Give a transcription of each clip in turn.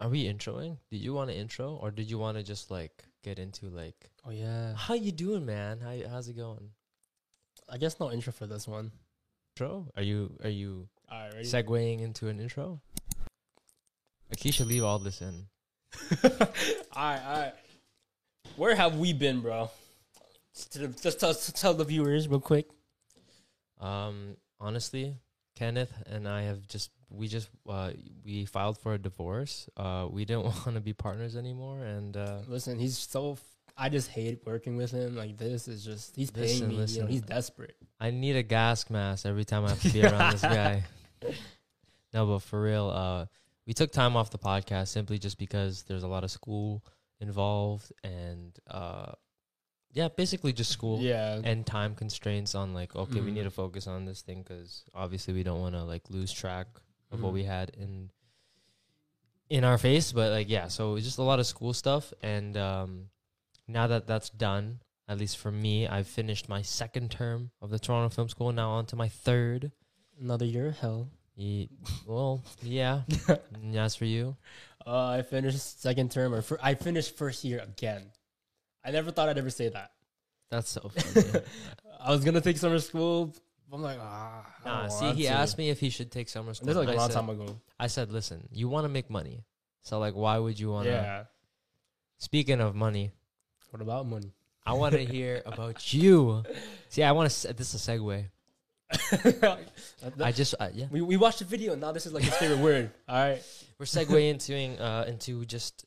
Are we introing? Did you want to intro, or did you want to just like get into like, Oh yeah. how you doing, man? How how's it going? I guess no intro for this one. Intro? Are you are you right, segueing into an intro? Akisha, leave all this in. all right, all right. Where have we been, bro? Just, to the- just tell, tell the viewers real quick. Um, honestly, Kenneth and I have just we just uh we filed for a divorce. Uh, we didn't want to be partners anymore, and uh, Listen, he's so. F- I just hate working with him. Like this is just he's paying Listen, me. You know, he's desperate. I need a gas mask every time I have to be around this guy. No, but for real, uh, we took time off the podcast simply just because there's a lot of school involved, and uh, yeah, basically just school Yeah, and time constraints on like, okay, we Mhm. need to focus on this thing because obviously we don't want to like lose track of what Mhm. we had in in our face. But like, yeah, so it's just a lot of school stuff, and um, now that that's done, at least for me, I've finished my second term of the Toronto Film School. Now on to my third. another year of hell. Ye- well, yeah. As for you, Uh, I finished second term, or fir- I finished first year again. I never thought I'd ever say that. that's so funny. I was gonna take summer school. I'm like, ah. I nah, don't see, want he to. asked me if he should take summer school. This is like and a I long said- time ago. I said, listen, you want to make money, so like, why would you want to? Yeah. Speaking of money, What about money? I want to hear about you. See, I want to. This is a segue. I just, uh, yeah, we we watched the video and now this is like his favorite word. All right. we're segueing into uh, into just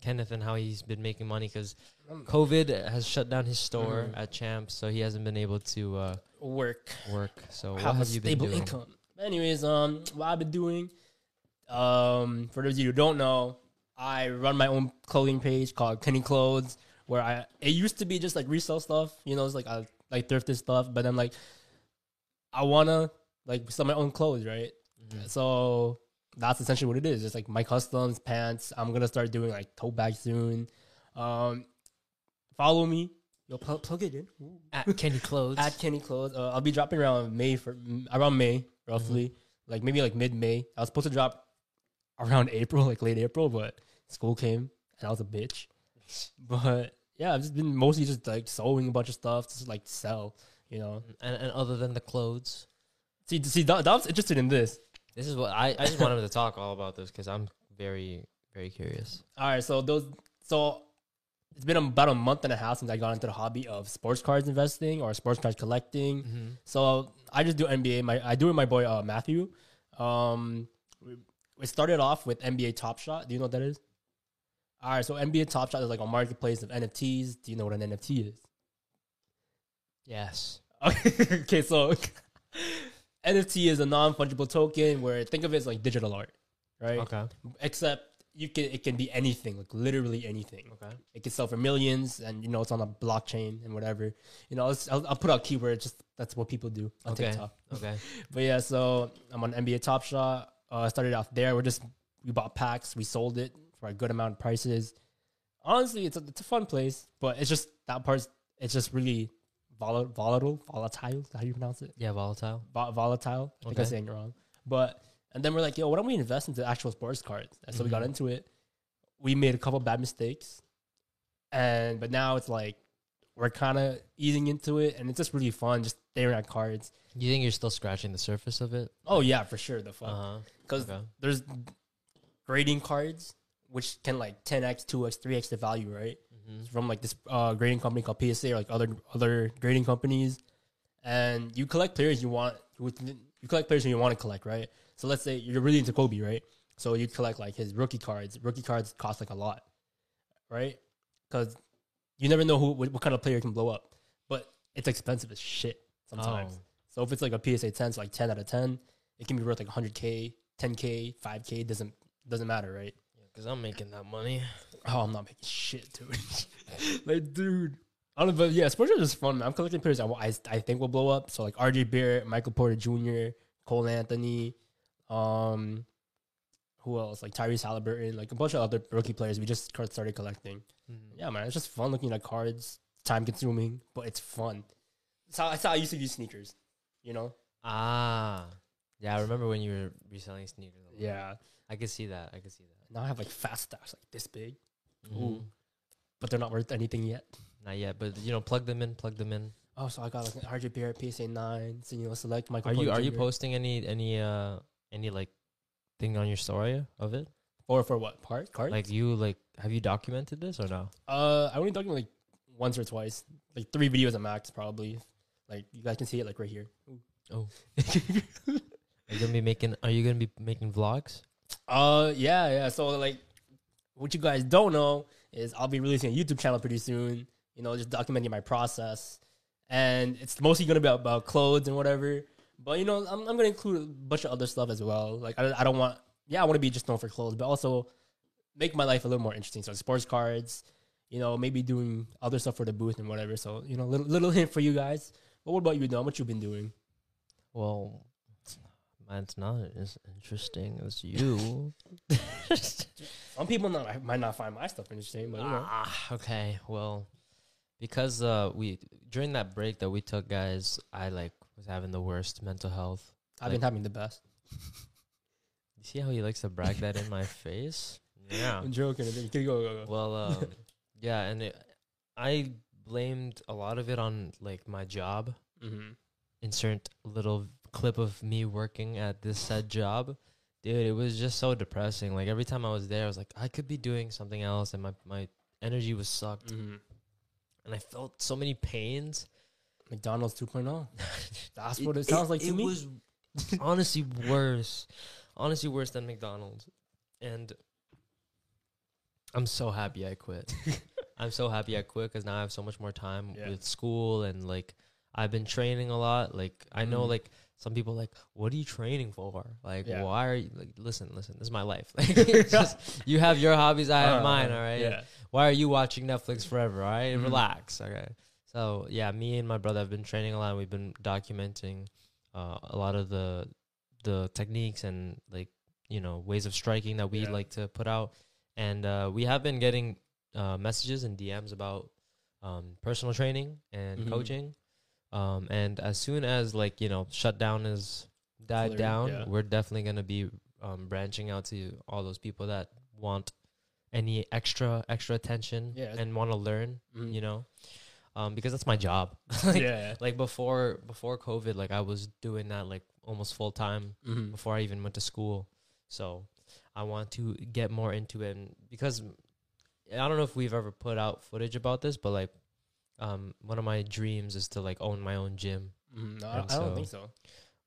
Kenneth and how he's been making money because COVID has shut down his store Mhm. at Champs, so he hasn't been able to uh, Work. work. So what have have a you been stable doing? income. Anyways, um, what I've been doing, um, for those of you who don't know, I run my own clothing page called Kenny Clothes, where I it used to be just like resell stuff, you know, it's like I like thrifted stuff, but then like I wanna like sell my own clothes, right? Mhm. So that's essentially what it is. It's like my customs pants. I'm gonna start doing like tote bags soon. Um, follow me. Yo, plug, plug it in. At Kenny Clothes. At Kenny Clothes. Uh, I'll be dropping around May for mm, around May roughly, like maybe like mid May. I was supposed to drop around April, like late April, but school came and I was a bitch. But yeah, I've just been mostly just like sewing a bunch of stuff, just like sell. You know, and, and other than the clothes, see, see, Dom- Dom's interested in this. this is what I, I just wanted to talk all about this because I'm very very curious. All right, so those so it's been about a month and a half since I got into the hobby of sports cards investing or sports cards collecting. Mm-hmm. So I just do NBA. My I do it with my boy uh, Matthew. Um, started off with NBA Top Shot. Do you know what that is? All right, so NBA Top Shot is like a marketplace of NFTs. Do you know what an NFT is? Yes. okay, so NFT is a non fungible token where think of it as like digital art, right? Okay. Except you can it can be anything, like literally anything. Okay. It can sell for millions, and you know it's on a blockchain and whatever. You know, I'll, I'll put out keywords. Just that's what people do on Okay. TikTok. Okay. But yeah, so I'm on NBA Top Shot. Uh, I started off there. We're just we bought packs, we sold it for a good amount of prices. Honestly, it's a, it's a fun place, but it's just that part's it's just really volatile, volatile, volatile. Is that how you pronounce it? Yeah, volatile. Vo- volatile. I think I'm saying it wrong. But and then we're like, yo, why don't we invest into actual sports cards? And so we got Mhm. into it. We made a couple bad mistakes, and but now it's like we're kind of easing into it, and it's just really fun, just staring at cards. You think you're still scratching the surface of it? Oh yeah, for sure, the huh. because Okay. there's grading cards which can like 10x, 2x, 3x the value, right? Mm-hmm. from like this uh, grading company called PSA or like other other grading companies, and you collect players you want. You collect players who you want to collect, right? So let's say you're really into Kobe, right? So you collect like his rookie cards. Rookie cards cost like a lot, right? Because you never know who what, what kind of player can blow up, but it's expensive as shit sometimes. Oh. So if it's like a PSA 10, so like 10 out of 10, it can be worth like 100k, 10k, 5k. Doesn't doesn't matter, right? Because I'm making that money. Oh, I'm not making shit, dude. like, dude. I don't know, but yeah, sports are just fun, man. I'm collecting players I, I, I think will blow up. So, like, RJ Barrett, Michael Porter Jr., Cole Anthony, um, who else? Like, Tyrese Halliburton, like a bunch of other rookie players we just started collecting. Mm-hmm. Yeah, man, it's just fun looking at cards. Time consuming, but it's fun. It's how, it's how I used to use sneakers, you know? Ah. Yeah, I remember when you were reselling sneakers. Yeah. I could see that. I could see that. Now I have like fat stacks like this big, Mhm. but they're not worth anything yet. Not yet, but you know, plug them in, plug them in. Oh, so I got like an RJ Barrett PSA nine. So you know, select Michael. Are you are you posting any any uh any like thing on your story of it? or for what part card? Like you like have you documented this or no? uh, I only documented like once or twice, like three videos at max, probably. Like you guys can see it like right here. Oh. Are you gonna be making are you gonna be making vlogs? Uh, yeah, yeah. So like, what you guys don't know is I'll be releasing a YouTube channel pretty soon. You know, just documenting my process, and it's mostly gonna be about clothes and whatever. But you know, I'm, I'm gonna include a bunch of other stuff as well. Like I, I don't want, yeah, I want to be just known for clothes, but also make my life a little more interesting. So sports cards, you know, maybe doing other stuff for the booth and whatever. So you know, little little hint for you guys. But what about you, Dom? What you've been doing? Well, mine's not as interesting as you. Some people not, might not find my stuff interesting, but you know. Ah, okay. Well, because uh we during that break that we took, guys, I like was having the worst mental health. I've been having the best. You see how he likes to brag that in my face? Yeah. I'm joking. Go, go, go. Well, um, yeah, and it, I blamed a lot of it on like my job. Mm-hmm. Insert little clip of me working at this said job. Dude, it was just so depressing. Like every time I was there, I was like, I could be doing something else, and my my energy was sucked, Mm-hmm. and I felt so many pains. McDonald's 2.0. That's what it, sounds like to it me. was honestly worse, honestly worse than McDonald's, and I'm so happy I quit. I'm so happy I quit because now I have so much more time Yeah. with school and like I've been training a lot. Like I know Mhm. like some people like, what are you training for? Like Yeah. why are you like listen, listen, this is my life. Like just you have your hobbies, I have Uh, mine, all right? Yeah. Why are you watching Netflix forever? All right? Mhm. Relax. Okay. So yeah, me and my brother have been training a lot. We've been documenting uh, a lot of the the techniques and like you know ways of striking that we Yeah. like to put out. And uh, we have been getting uh, messages and DMs about um, personal training and Mhm. coaching. Um, and as soon as like you know shutdown is died down, yeah. we're definitely gonna be um, branching out to all those people that want any extra extra attention Yeah. and want to learn. Mhm. You know, um, because that's my job. yeah. like, yeah. like before before COVID, like I was doing that like almost full time Mhm. before I even went to school. So I want to get more into it and because I don't know if we've ever put out footage about this, but like um one of my dreams is to like own my own gym. Mhm. No, I, I don't think so.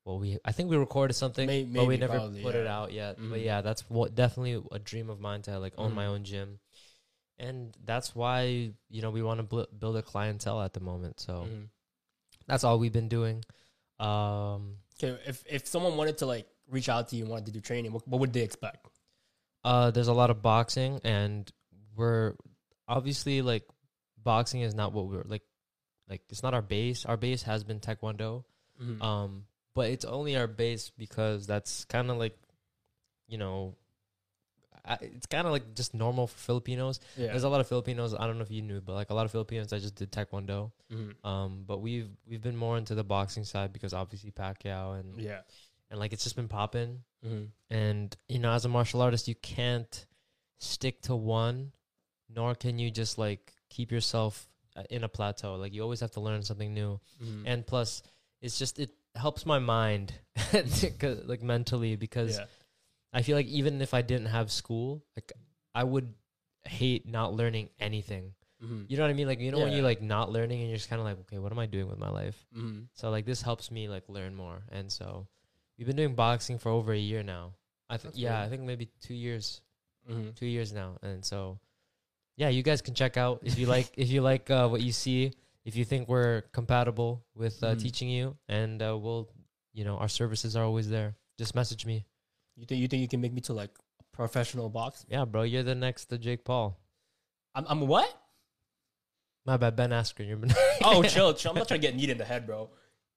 Well, we I think we recorded something, May- but we maybe, never probably, put it out yet. But Mhm. yeah, that's what definitely a dream of mine to like own my Mhm. own gym, and that's why you know we want to bl- build a clientele at the moment. So Mhm. that's all we've been doing. Um, Okay, if if someone wanted to like reach out to you and wanted to do training, what, what would they expect? uh, there's a lot of boxing, and we're obviously like boxing is not what we're like. Like it's not our base. Our base has been taekwondo. Mhm. Um, but it's only our base because that's kind of like, you know, I, it's kind of like just normal for Filipinos. yeah. There's a lot of Filipinos. I don't know if you knew, but like a lot of Filipinos I just did taekwondo. Mhm. Um, but we've we've been more into the boxing side because obviously Pacquiao and Yeah. and like it's just been popping. Mhm. And you know, as a martial artist, you can't stick to one, nor can you just like keep yourself uh, in a plateau. Like you always have to learn something new Mhm. and plus it's just it helps my mind, like mentally because yeah. I feel like even if i didn't have school like i would hate not learning anything. Mhm. you know what i mean? Like you know when you're like not learning and you're just kind of like okay what am i doing with my life? Mhm. so like this helps me like learn more. And so we've been doing boxing for over a year now. I think yeah i think maybe two years. Mhm. two years now. And so yeah you guys can check out if you like if you like uh, what you see if you think we're compatible with uh, Mhm. teaching you. And uh, we'll you know our services are always there. Just message me You think you think you can make me to like a professional box? yeah bro you're the next to jake paul I'm I'm what? my bad ben askren you're Oh, chill, chill. I'm not trying to get kneed in the head, bro.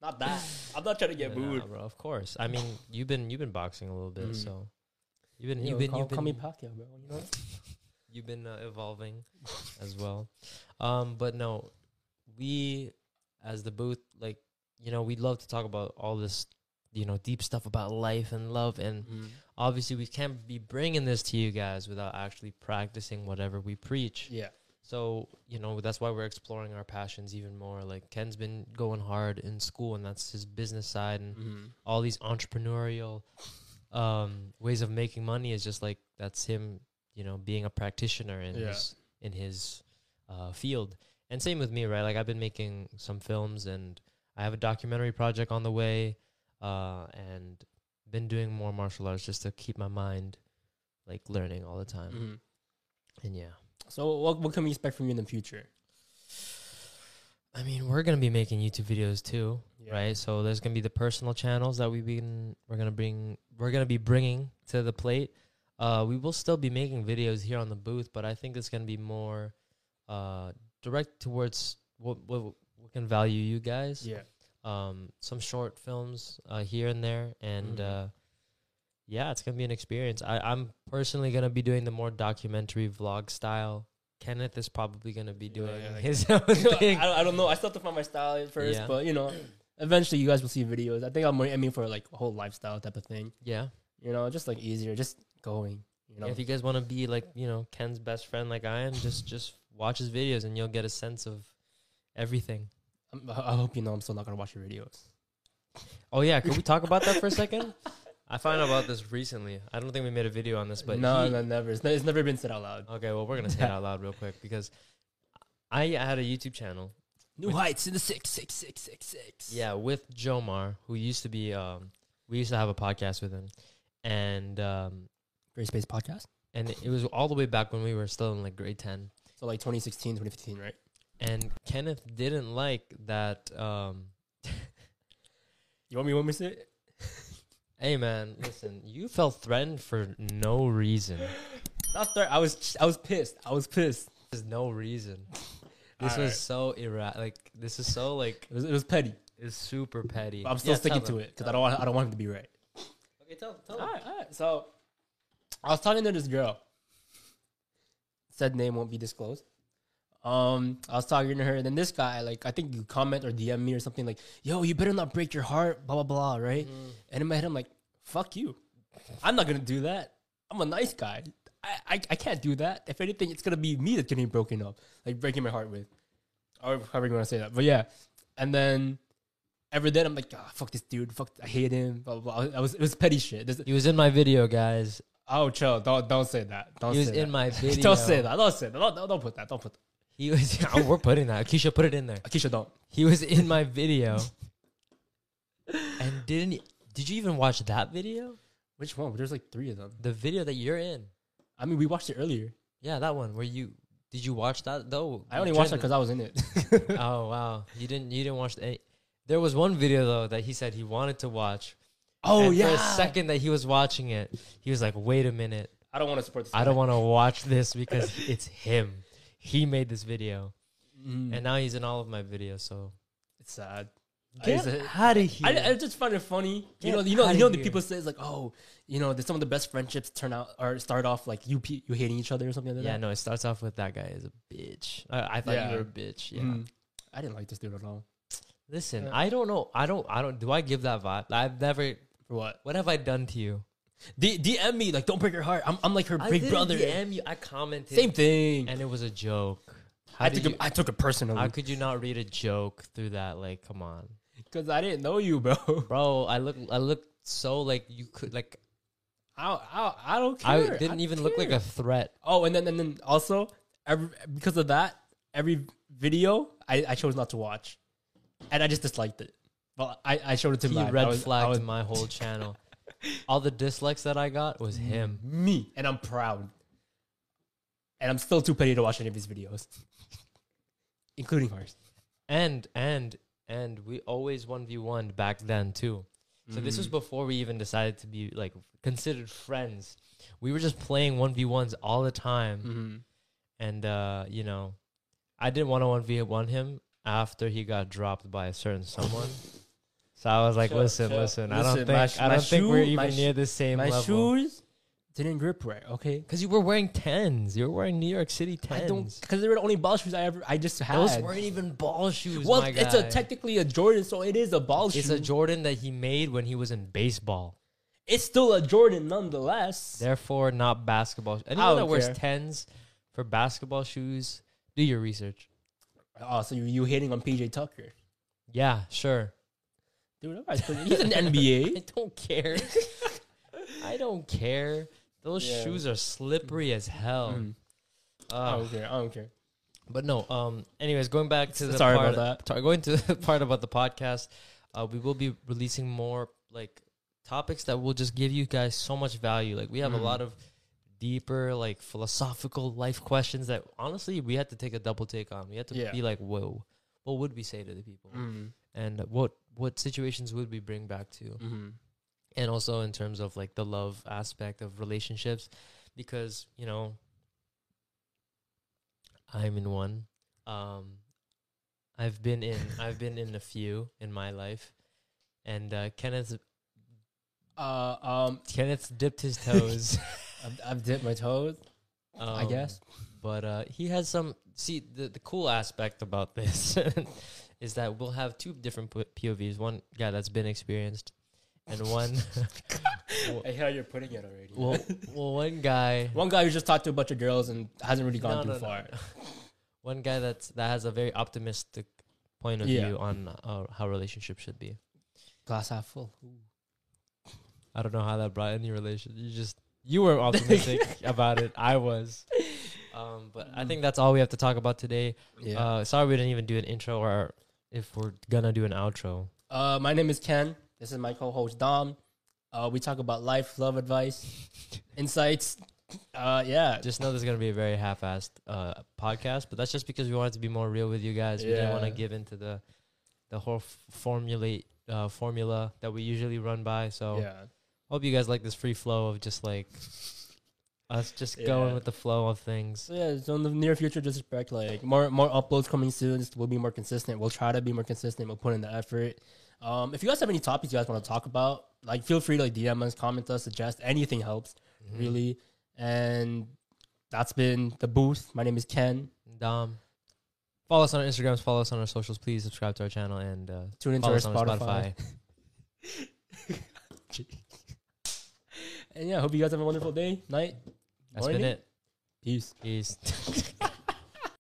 Not that. I'm not trying to get Nah, booed. bro of course i mean you've been you've been boxing a little bit Mhm. so you've been You you've been call, you've call me been Pacquiao, bro. You know? you've been uh, evolving as well. Um, but no, we as the booth, like you know, we'd love to talk about all this, you know deep stuff about life and love and obviously we can't be bringing this to you guys without actually practicing whatever we preach Yeah. so you know that's why we're exploring our passions even more like ken's been going hard in school and that's his business side and Mm-hmm. all these entrepreneurial um, ways of making money is just like that's him, you know, being a practitioner in Yeah. his in his uh, field. And same with me, right? Like I've been making some films, and I have a documentary project on the way, uh, and been doing more martial arts just to keep my mind like learning all the time. Mm-hmm. And yeah, So what what can we expect from you in the future? I mean, we're gonna be making YouTube videos too. Yeah. right? So there's gonna be the personal channels that we've been we're gonna bring we're gonna be bringing to the plate. Uh, we will still be making videos here on the booth, but I think it's gonna be more uh direct towards what what, what can value you guys. Yeah. Um, some short films uh here and there, and Mhm. uh, yeah, it's gonna be an experience. I I'm personally gonna be doing the more documentary vlog style. Kenneth is probably gonna be doing yeah, like- his own thing. I, I don't know. I still have to find my style at first, Yeah. but you know, eventually you guys will see videos. I think I'm more aiming for like a whole lifestyle type of thing. yeah. You know, just like easier, just going. You know, if you guys want to be like you know Ken's best friend like I am, just just watch his videos and you'll get a sense of everything. I I hope you know I'm still not gonna watch your videos. Oh yeah, could we talk about that for a second? I found out about this recently. I don't think we made a video on this, but no, he- no, never. It's, ne- it's never been said out loud. okay, well we're gonna say it out loud real quick because I had a YouTube channel, New heights in the six, six, six, six, six. yeah, with Jomar, who used to be um, we used to have a podcast with him, and um, Great Space Podcast. and it was all the way back when we were still in like grade ten. So like 2016, 2015, right? And Kenneth didn't like that. Um, You want me? Want me to say it? Hey man, listen, you felt threatened for no reason. Not third. I was. I was pissed. I was pissed. There's no reason. This Alright. was so ira like this is so like It was. It was petty. it's super petty. But I'm still Yeah, sticking to them. it because I don't. Want, I don't want him to be right. Okay, tell tell All right, all right. So I was talking to this girl. Said name won't be disclosed. Um, I was talking to her, and then this guy, like, I think you comment or DM me or something like, "Yo, you better not break your heart," blah blah blah, right? And in my head, I'm like, "Fuck you! I'm not gonna do that. I'm a nice guy. I, I, I can't do that. If anything, it's gonna be me that's getting broken up, like breaking my heart with, or however you want to say that. But yeah, and then every day I'm like, ah, fuck this dude. Fuck, I hate him. Blah blah. blah. I was it was petty shit. This, He was in my video, guys. Oh, chill. Don't don't say that. Don't He was in that. my video. Don't say that. Don't say that. Don't, don't, don't put that. Don't put that. He was. oh, we're putting that. Keisha, put it in there. Akisha, don't. He was in my video. and didn't he, did you even watch that video? Which one? There's like three of them. The video that you're in. I mean, we watched it earlier. Yeah, that one. Where you did you watch that though? I only watched it because I was in it. oh wow, you didn't you didn't watch any. There was one video though that he said he wanted to watch. oh and yeah. For a second that he was watching it, he was like, "Wait a minute, I don't want to support this. I don't want to watch this because it's him. He made this video, Mm. and now he's in all of my videos. So it's sad. I, get used out of here. I, I just find it funny. You know, you know, you know. The here. people say it's like, oh, you know, that some of the best friendships turn out or start off like you you hating each other or something like yeah, that. Yeah, no, it starts off with that guy is a bitch. I, I thought Yeah. you were a bitch. Yeah. Mm. I didn't like this dude at all. Listen, Yeah. I don't know. I don't. I don't. Do I give that vibe? I've never. For what? What have I done to you? D- DM me like, don't break her heart. I'm, I'm like her I big didn't brother. DM you. I commented. Same thing. And it was a joke. How I did took you, it, I took it personally How could you not read a joke through that? Like, come on, because I didn't know you, bro. bro. I look. I look so like you could like. I, I, I don't care. I didn't even look like a threat. Oh, and then and then also every, because of that, every video I, I chose not to watch, and I just disliked it. Well, I, I showed it to He my red flagged my whole channel. All the dislikes that I got was him. me, and I'm proud. And I'm still too petty to watch any of his videos, including hers. And and and we always one v one back then too. So this was before we even decided to be like considered friends. We were just playing one v ones all the time. Mm-hmm. and uh, you know, I didn't want to one v one him after he got dropped by a certain someone. So I was like, Sure, listen, sure. listen, I don't think sh- I don't think we're even sh- near the same My level. shoes didn't grip right. Okay, Because you were wearing tens. You were wearing New York City I don't tens. because they were the only ball shoes I ever I just had. Those weren't even ball shoes. well, it's a technically a Jordan, so it is a ball It's shoe. It's a Jordan that he made when he was in baseball. it's still a Jordan nonetheless. Therefore, not basketball. Anyone that wears care. tens for basketball shoes, do your research. Oh, so you you hating on PJ Tucker? Yeah, sure. Dude, I was- he's an NBA. I don't care. I don't care. Those Yeah. shoes are slippery as hell. Mm. I don't care. I don't care. But no. Um. Anyways, going back to the Sorry part about that. going to the part about the podcast, uh, we will be releasing more like topics that will just give you guys so much value. Like we have a Mhm. lot of deeper, like philosophical life questions that honestly we had to take a double take on. We had to Yeah. be like, whoa, what would we say to the people, Mm. And what what situations would we bring back to? Mm-hmm. and also in terms of like the love aspect of relationships because you know i'm in one um i've been in i've been in a few in my life and uh kenneth's Uh, um, kenneth's dipped his toes I've, I've dipped my toes. I um, guess. but uh he has some see the the cool aspect about this is that we'll have two different povs one guy that's been experienced and one I hear you're putting it already. well, well one guy One guy who just talked to a bunch of girls and hasn't really gone No, too no, no, far. no. One guy that's that has a very optimistic point of Yeah. view on uh, how relationships should be. Glass half full. I don't know how that brought any relation. You just you were optimistic about it. I was. Um, but I think that's all we have to talk about today. Yeah. Uh, sorry we didn't even do an intro or if we're gonna do an outro. Uh, my name is Ken. This is my co-host Dom. Uh, we talk about life, love advice, insights. Uh, yeah. Just know there's gonna be a very half-assed uh, podcast, but that's just because we wanted to be more real with you guys. We didn't want to give into the the whole f- formulate uh, formula that we usually run by. So yeah. Hope you guys like this free flow of just like us just going with the flow of things. So yeah, so in the near future, just expect like more more uploads coming soon. Just we'll be more consistent. We'll try to be more consistent. We'll put in the effort. Um, if you guys have any topics you guys want to talk about, like feel free to like DM us, comment us, suggest. Anything helps, Mhm. really. And that's been the booth. My name is Ken. Dom. Follow us on our Instagrams, follow us on our socials. Please subscribe to our channel and uh, Tune into our us on our Spotify. And yeah, hope you guys have a wonderful day, night. That's morning. been it. Peace. Peace.